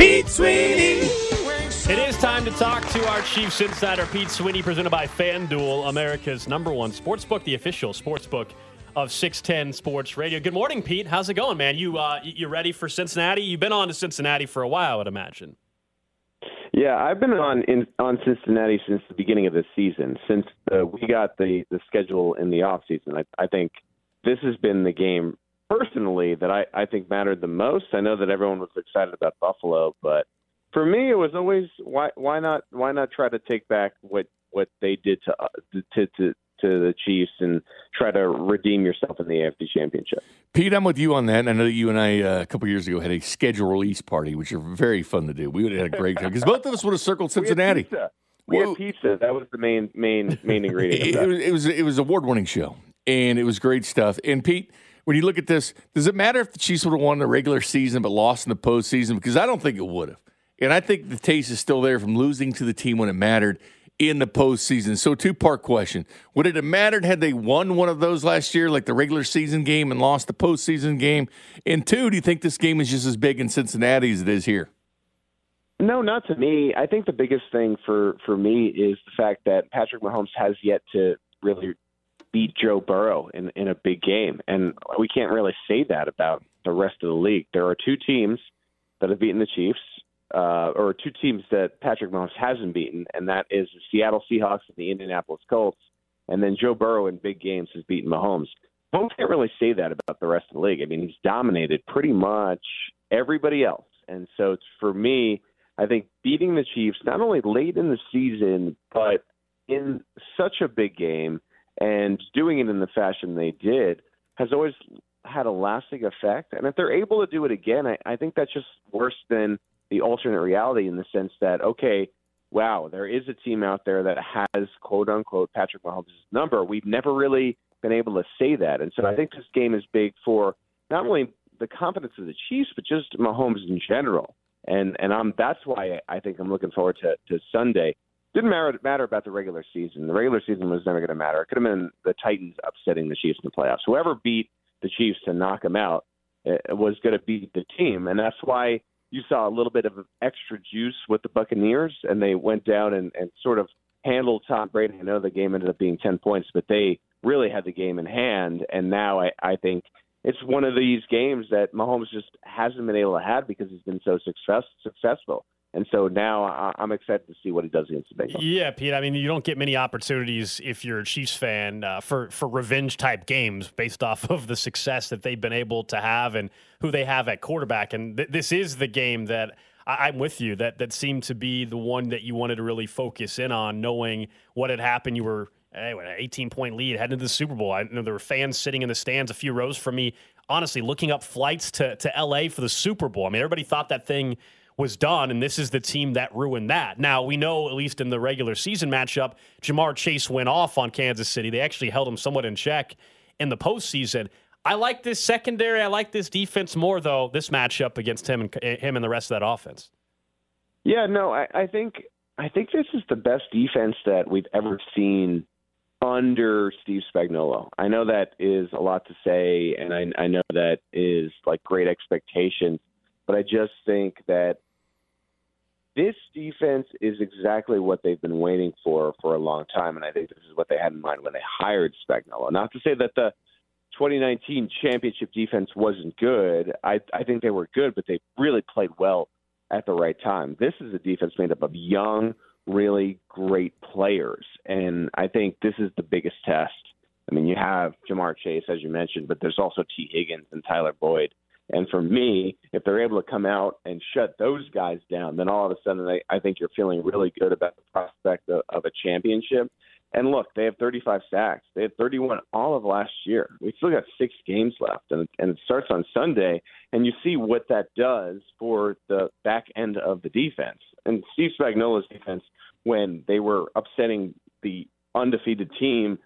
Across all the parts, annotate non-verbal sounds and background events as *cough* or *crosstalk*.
It is time to talk to our Chiefs insider, Pete Sweeney, presented by FanDuel, America's number one sportsbook, the official sportsbook of 610 Sports Radio. Good morning, Pete. How's it going, man? You uh, you ready for Cincinnati? You've been on to Cincinnati for a while, I'd imagine. Yeah, I've been on in, on Cincinnati since the beginning of this season. Since uh, we got the the schedule in the off season, I, I think this has been the game personally that I, I think mattered the most. I know that everyone was excited about Buffalo, but for me, it was always why why not why not try to take back what what they did to uh, to to to the Chiefs and try to redeem yourself in the AFC Championship. Pete, I'm with you on that. I know that you and I uh, a couple years ago had a schedule release party, which are very fun to do. We would have had a great time because both of us would have circled Cincinnati. We had pizza. We had pizza. That was the main main main ingredient. *laughs* it, was, it was it was award winning show, and it was great stuff. And Pete. When you look at this, does it matter if the Chiefs would have won the regular season but lost in the postseason? Because I don't think it would have. And I think the taste is still there from losing to the team when it mattered in the postseason. So, two part question: Would it have mattered had they won one of those last year, like the regular season game, and lost the postseason game? And two, do you think this game is just as big in Cincinnati as it is here? No, not to me. I think the biggest thing for for me is the fact that Patrick Mahomes has yet to really beat Joe Burrow in in a big game, and we can't really say that about the rest of the league. There are two teams that have beaten the Chiefs, uh, or two teams that Patrick Mahomes hasn't beaten, and that is the Seattle Seahawks and the Indianapolis Colts. And then Joe Burrow in big games has beaten Mahomes. Mahomes can't really say that about the rest of the league. I mean, he's dominated pretty much everybody else. And so for me, I think beating the Chiefs not only late in the season, but in such a big game and doing it in the fashion they did has always had a lasting effect. And if they're able to do it again, I, I think that's just worse than the alternate reality in the sense that okay, wow, there is a team out there that has quote unquote Patrick Mahomes' number. We've never really been able to say that, and so I think this game is big for not only the confidence of the Chiefs, but just Mahomes in general. And and I'm that's why I think I'm looking forward to to Sunday. Didn't matter matter about the regular season. The regular season was never going to matter. It could have been the Titans upsetting the Chiefs in the playoffs. Whoever beat the Chiefs to knock them out uh, was going to beat the team, and that's why you saw a little bit of extra juice with the Buccaneers, and they went down and, and sort of handled Tom Brady. I know the game ended up being 10 points, but they really had the game in hand. And now I, I think it's one of these games that Mahomes just hasn't been able to have because he's been so success, successful. And so now I'm excited to see what he does against the Bengals. Yeah, Pete. I mean, you don't get many opportunities if you're a Chiefs fan uh, for for revenge type games based off of the success that they've been able to have and who they have at quarterback. And th- this is the game that I- I'm with you. That that seemed to be the one that you wanted to really focus in on, knowing what had happened. You were anyway, an 18 point lead heading to the Super Bowl. I know there were fans sitting in the stands a few rows from me honestly looking up flights to, to LA for the Super Bowl. I mean, everybody thought that thing was done, and this is the team that ruined that. Now, we know, at least in the regular season matchup, Ja'Marr Chase went off on Kansas City. They actually held him somewhat in check in the postseason. I like this secondary. I like this defense more, though, this matchup against him and eh, him and the rest of that offense. Yeah, no, I, I think I think this is the best defense that we've ever seen under Steve Spagnuolo. I know that is a lot to say, and I, I know that is like great expectations, but I just think that this defense is exactly what they've been waiting for for a long time, and I think this is what they had in mind when they hired Spagnuolo. Not to say that the 2019 championship defense wasn't good. I, I think they were good, but they really played well at the right time. This is a defense made up of young, really great players, and I think this is the biggest test. I mean, you have Ja'Marr Chase, as you mentioned, but there's also Tee Higgins and Tyler Boyd and for me, if they're able to come out and shut those guys down, then all of a sudden I, I think you're feeling really good about the prospect of, of a championship. And look, they have 35 sacks. They had 31 all of last year. We still got six games left, and, and it starts on Sunday. And you see what that does for the back end of the defense. And Steve Spagnuolo's defense, when they were upsetting the undefeated team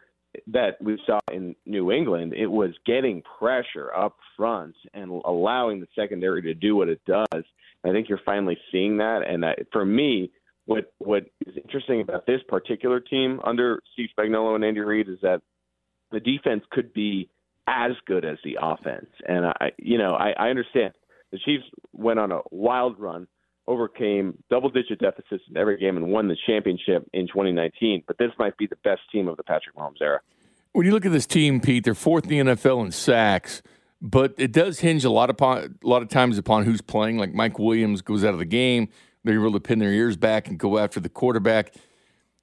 that we saw in New England, it was getting pressure up front and allowing the secondary to do what it does. I think you're finally seeing that. And that, for me, what what is interesting about this particular team under Steve Spagnuolo and Andy Reid is that the defense could be as good as the offense. And I, you know, I, I understand the Chiefs went on a wild run, overcame double-digit deficits in every game, and won the championship in 2019. But this might be the best team of the Patrick Mahomes era. When you look at this team, Pete, they're fourth in the NFL in sacks, but it does hinge a lot upon a lot of times upon who's playing. Like Mike Williams goes out of the game, they're able to pin their ears back and go after the quarterback.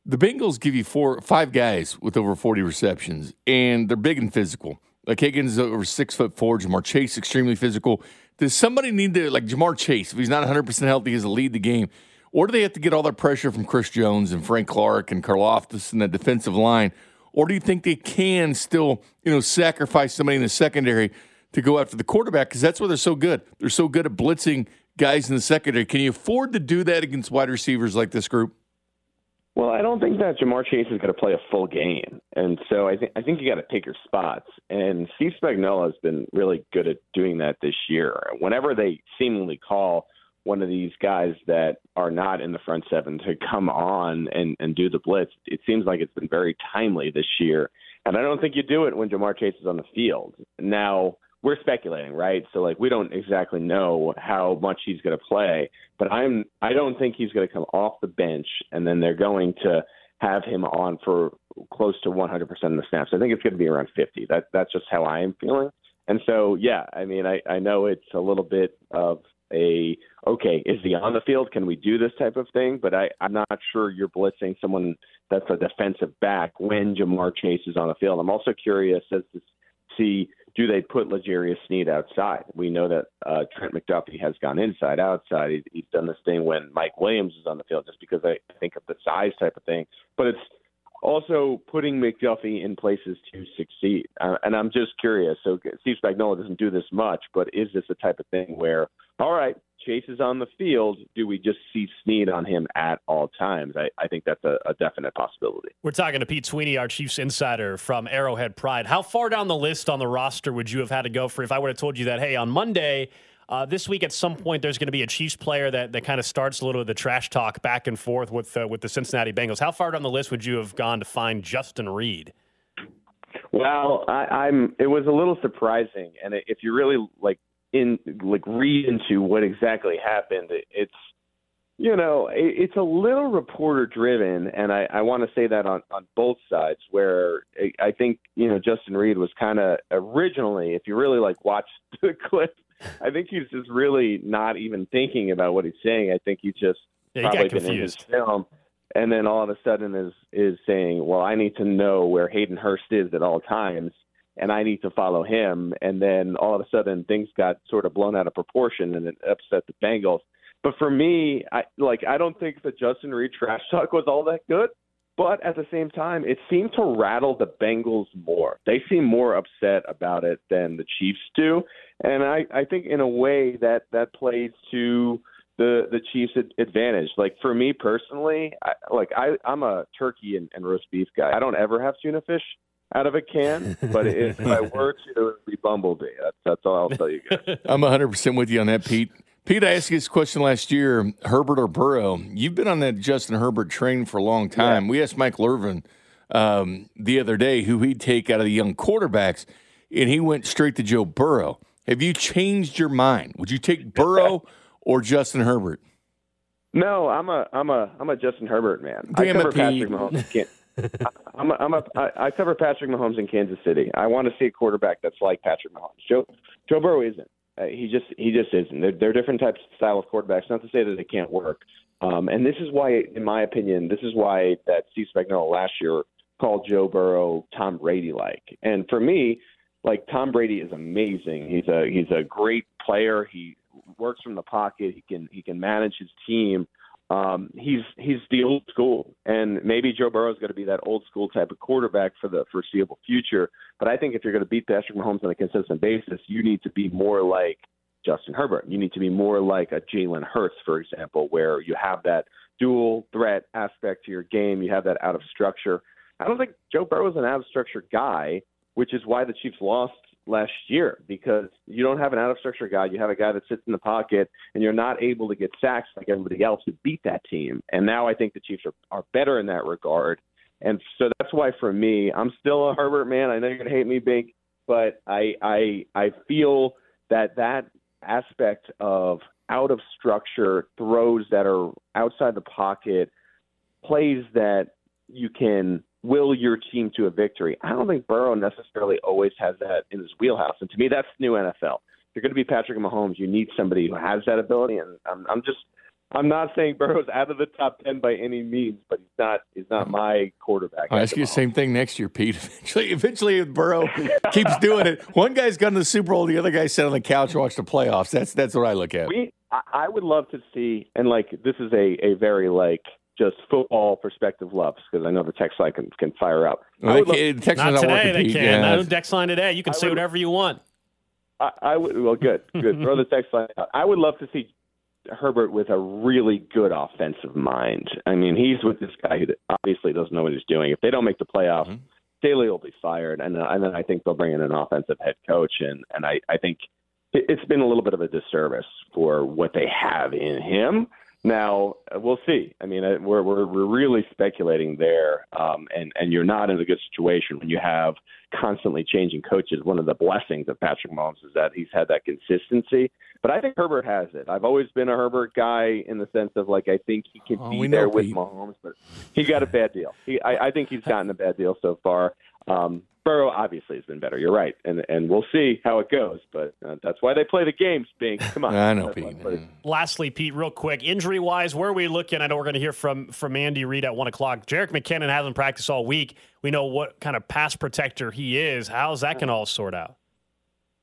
The Bengals give you four, five guys with over 40 receptions, and they're big and physical. Like Higgins over six foot four. Ja'Marr Chase extremely physical. Does somebody need to like Ja'Marr Chase if he's not 100 percent healthy, has to lead the game, or do they have to get all their pressure from Chris Jones and Frank Clark and Karlaftis and that defensive line, or do you think they can still you know sacrifice somebody in the secondary to go after the quarterback because that's where they're so good. They're so good at blitzing guys in the secondary. Can you afford to do that against wide receivers like this group? Well, I don't think that Ja'Marr Chase is going to play a full game, and so I think I think you got to pick your spots. And Steve Spagnuolo has been really good at doing that this year. Whenever they seemingly call one of these guys that are not in the front seven to come on and and do the blitz, it seems like it's been very timely this year. And I don't think you do it when Ja'Marr Chase is on the field. Now, we're speculating, right? So like we don't exactly know how much he's going to play, but I'm I don't think he's going to come off the bench and then they're going to have him on for close to 100% of the snaps. I think it's going to be around 50. That that's just how I am feeling. And so yeah, I mean I I know it's a little bit of a okay, is he on the field? Can we do this type of thing? But I, I'm not sure you're blitzing someone that's a defensive back when Ja'Marr Chase is on the field. I'm also curious as to see do they put L'Jarius Sneed outside? We know that uh, Trent McDuffie has gone inside, outside. He, he's done this thing when Mike Williams is on the field, just because I think of the size type of thing. But it's also putting McDuffie in places to succeed. Uh, and I'm just curious. So Steve Spagnuolo doesn't do this much, but is this the type of thing where, all right, Chase is on the field, do we just see Sneed on him at all times? I, I think that's a, a, definite possibility. We're talking to Pete Sweeney, our Chiefs insider from Arrowhead Pride. How far down the list on the roster would you have had to go for if I would have told you that, hey, on Monday, uh, this week at some point there's going to be a Chiefs player that, that kind of starts a little of the trash talk back and forth with uh, with the Cincinnati Bengals. How far down the list would you have gone to find Justin Reid? Well, I, I'm. It was a little surprising, and if you really like in like read into what exactly happened. It's you know it's a little reporter driven, and I, I want to say that on on both sides. Where I think you know Justin Reid was kind of originally, if you really like watch *laughs* the clip, I think he's just really not even thinking about what he's saying. I think he just yeah, probably been in his film. And then all of a sudden is is saying, "Well, I need to know where Hayden Hurst is at all times," and I need to follow him. And then all of a sudden things got sort of blown out of proportion and it upset the Bengals. But for me, I like I don't think the Justin Reid trash *laughs* talk was all that good. But at the same time, it seemed to rattle the Bengals more. They seem more upset about it than the Chiefs do, and I, I think in a way that that plays to the the Chiefs' advantage. Like for me personally, I, like I I'm a turkey and, and roast beef guy. I don't ever have tuna fish out of a can, but *laughs* if I were to, it would be Bumblebee. That's that's all I'll tell you guys. *laughs* I'm 100 percent with you on that, Pete. Pete, I asked you this question last year: Herbert or Burrow? You've been on that Justin Herbert train for a long time. Yeah. We asked Mike Lurvin um, the other day who he'd take out of the young quarterbacks, and he went straight to Joe Burrow. Have you changed your mind? Would you take Burrow *laughs* or Justin Herbert? No, I'm a I'm a I'm a Justin Herbert man. Damn I cover it, Patrick Mahomes. I'm a, I'm a, I, I cover Patrick Mahomes in Kansas City. I want to see a quarterback that's like Patrick Mahomes. Joe Joe Burrow isn't. Uh, he just he just isn't. They're, they're different types of style of quarterbacks. Not to say that they can't work. Um, and this is why, in my opinion, this is why that Steve Spagnuolo last year called Joe Burrow Tom Brady like. And for me, like Tom Brady is amazing. He's a he's a great player. He works from the pocket. He can he can manage his team um, he's he's the old school, and maybe Joe Burrow is going to be that old school type of quarterback for the foreseeable future. But I think if you're going to beat Patrick Mahomes on a consistent basis, you need to be more like Justin Herbert. You need to be more like a Jalen Hurts, for example, where you have that dual threat aspect to your game. You have that out of structure. I don't think Joe Burrow is an out of structure guy, which is why the Chiefs lost last year because you don't have an out of structure guy. You have a guy that sits in the pocket, and you're not able to get sacks like everybody else to beat that team. And now I think the Chiefs are, are better in that regard. And so that's why for me, I'm still a Herbert man. I know you're gonna hate me, big, but I I I feel that that aspect of out of structure throws that are outside the pocket, plays that you can will your team to a victory. I don't think Burrow necessarily always has that in his wheelhouse. And to me, that's new NFL. If you're going to be Patrick Mahomes, you need somebody who has that ability. And I'm, I'm just, I'm not saying Burrow's *laughs* out of the top ten by any means, but he's not, he's not my quarterback. I'll ask you the same thing next year, Pete. *laughs* Eventually, eventually, Burrow *laughs* keeps doing it. One guy's gone to the Super Bowl, the other guy sat on the couch and watched the playoffs. That's that's what I look at. We, I would love to see, and like this is a a very like just football perspective loves because I know the text line can, can fire up. Well, they love, text not today. They can. Yeah. No text line today. You can I say would, whatever you want. I, I, would. Well, good, good. Throw the text line out. I would love to see Herbert with a really good offensive mind. I mean, he's with this guy who obviously doesn't know what he's doing. If they don't make the playoffs, mm-hmm. Staley will be fired, and, and then I think they'll bring in an offensive head coach, and and I I think it's been a little bit of a disservice for what they have in him. Now we'll see. I mean, uh, we're we're, we're really speculating there, um, and and you're not in a good situation when you have constantly changing coaches. One of the blessings of Patrick Mahomes is that he's had that consistency. But I think Herbert has it. I've always been a Herbert guy in the sense of like I think he can oh, be there with Mahomes, but he got a bad deal. He, I, I think he's gotten a bad deal so far. Um, Burrow obviously has been better. You're right, and and we'll see how it goes. But uh, that's why they play the games. Bink, come on. *laughs* I know, Pete. Lastly, Pete, real quick, injury wise, where are we looking? I know we're going to hear from from Andy Reid at one o'clock. Jerick McKinnon hasn't practiced all week. We know what kind of pass protector he is. How's that going to all sort out?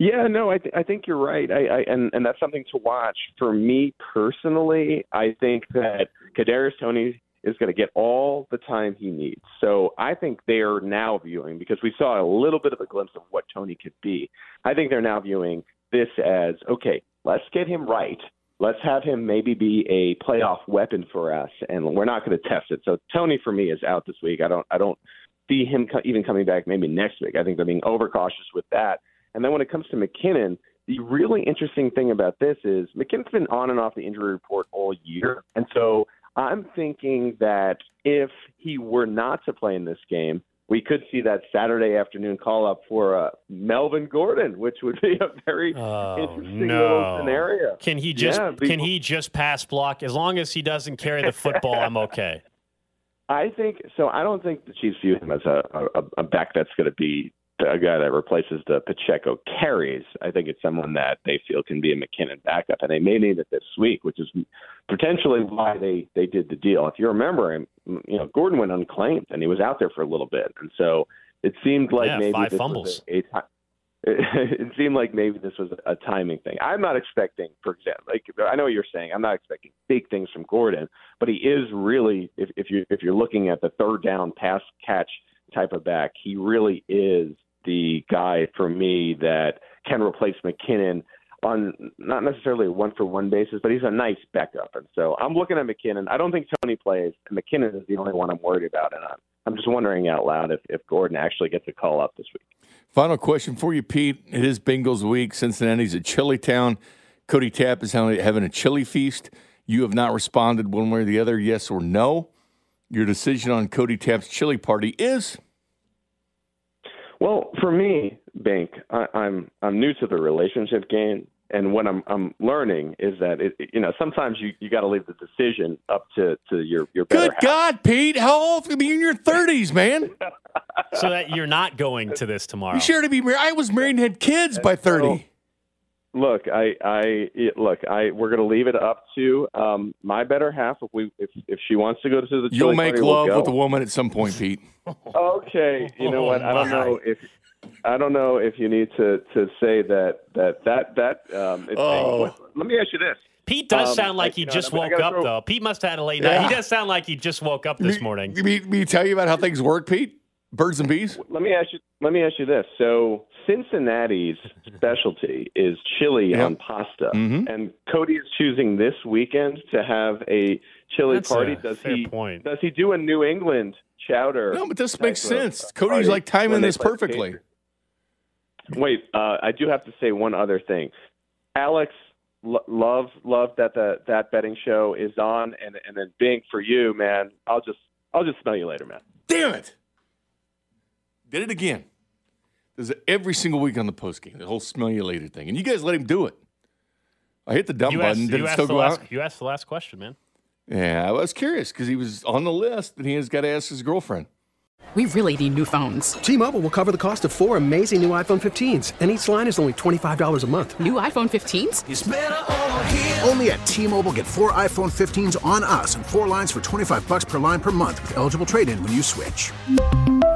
Yeah, no, I, th- I think you're right. I, I and and that's something to watch. For me personally, I think that Kadarius Toney is going to get all the time he needs. So I think they're now viewing because we saw a little bit of a glimpse of what Toney could be. I think they're now viewing this as okay, let's get him right. Let's have him maybe be a playoff weapon for us, and we're not going to test it. So Toney, for me is out this week. I don't I don't see him co- even coming back maybe next week. I think they're being overcautious with that. And then when it comes to McKinnon, the really interesting thing about this is McKinnon's been on and off the injury report all year, and so I'm thinking that if he were not to play in this game, we could see that Saturday afternoon call up for uh, Melvin Gordon, which would be a very oh, interesting no. little scenario. Can he just yeah, can he just pass block as long as he doesn't carry the football? I'm okay. *laughs* I think so. I don't think the Chiefs view him as a, a, a back that's going to be a guy that replaces the Pacheco carries. I think it's someone that they feel can be a McKinnon backup, and they may need it this week, which is potentially why they they did the deal. If you remember him, you know Gordon went unclaimed, and he was out there for a little bit, and so it seemed like yeah, maybe five this fumbles. was a, a it, *laughs* it seemed like maybe this was a timing thing. I'm not expecting, for example, like I know what you're saying. I'm not expecting big things from Gordon, but he is really, if, if you if you're looking at the third down pass catch type of back, he really is the guy for me that can replace McKinnon on not necessarily a one for one basis, but he's a nice backup. And so I'm looking at McKinnon. I don't think Toney plays. McKinnon is the only one I'm worried about, and I'm, I'm just wondering out loud if, if Gordon actually gets a call up this week. Final question for you, Pete. It is Bengals week. Cincinnati's a chili town. Cody Tapp is having a chili feast. You have not responded one way or the other, yes or no. Your decision on Cody Tapp's chili party is? Well, for me, Bank, I, I'm I'm new to the relationship game, and what I'm I'm learning is that it, you know sometimes you, you got to leave the decision up to, to your your better Good half. God, Pete! How old? I mean, in your thirties, man. *laughs* so that you're not going to this tomorrow. You sure to be married? I was married and had kids by thirty. Look, I, I, it, look, I, we're going to leave it up to um, my better half. If we, if, if she wants to go to the, You'll make party, love we'll with a woman at some point, Pete. Okay, you know *laughs* Oh, what? I don't know if, I don't know if you need to, to say that, that, that, that. Um, it's, Oh. Let me ask you this. Pete does Um, sound like I- he you know, just I woke gotta up, throw- though. Pete must have had a late Yeah. night. He does sound like he just woke up this morning. Me, me tell you about how things work, Pete. Birds and bees. Let me ask you. Let me ask you this. So Cincinnati's *laughs* specialty is chili Yep. on pasta, Mhm. and Cody is choosing this weekend to have a chili That's party. a does fair he? point. Does he do a New England chowder? No, but this makes sense. Cody's like timing this perfectly. Patriots? Wait, uh, I do have to say one other thing. Alex, lo- love love that the that betting show is on, and and then Bing for you, man. I'll just I'll just smell you later, man. Damn it! Did it again. Does it every single week on the post game. The whole smell you later thing, and you guys let him do it. I hit the dumb You button. asked, Did you, it asked still the go last, out? you asked the last question, man. Yeah, I was curious because he was on the list, and he has got to ask his girlfriend. We really need new phones. T-Mobile will cover the cost of four amazing new iPhone 15s, and each line is only $25 a month. New iPhone 15s? Only at T-Mobile get four iPhone 15s on us and four lines for 25 bucks per line per month with eligible trade-in when you switch.